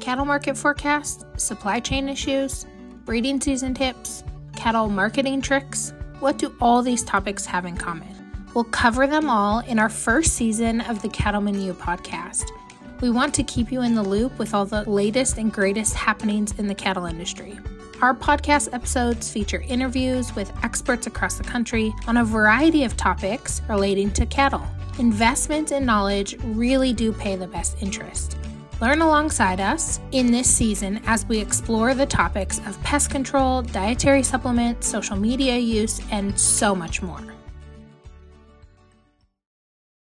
cattle market forecasts, supply chain issues, breeding season tips, cattle marketing tricks. What do all these topics have in common? We'll cover them all in our first season of the Cattleman U podcast. We want to keep you in the loop with all the latest and greatest happenings in the cattle industry. Our podcast episodes feature interviews with experts across the country on a variety of topics relating to cattle. Investment and knowledge really do pay the best interest. Learn alongside us in this season as we explore the topics of pest control, dietary supplements, social media use, and so much more.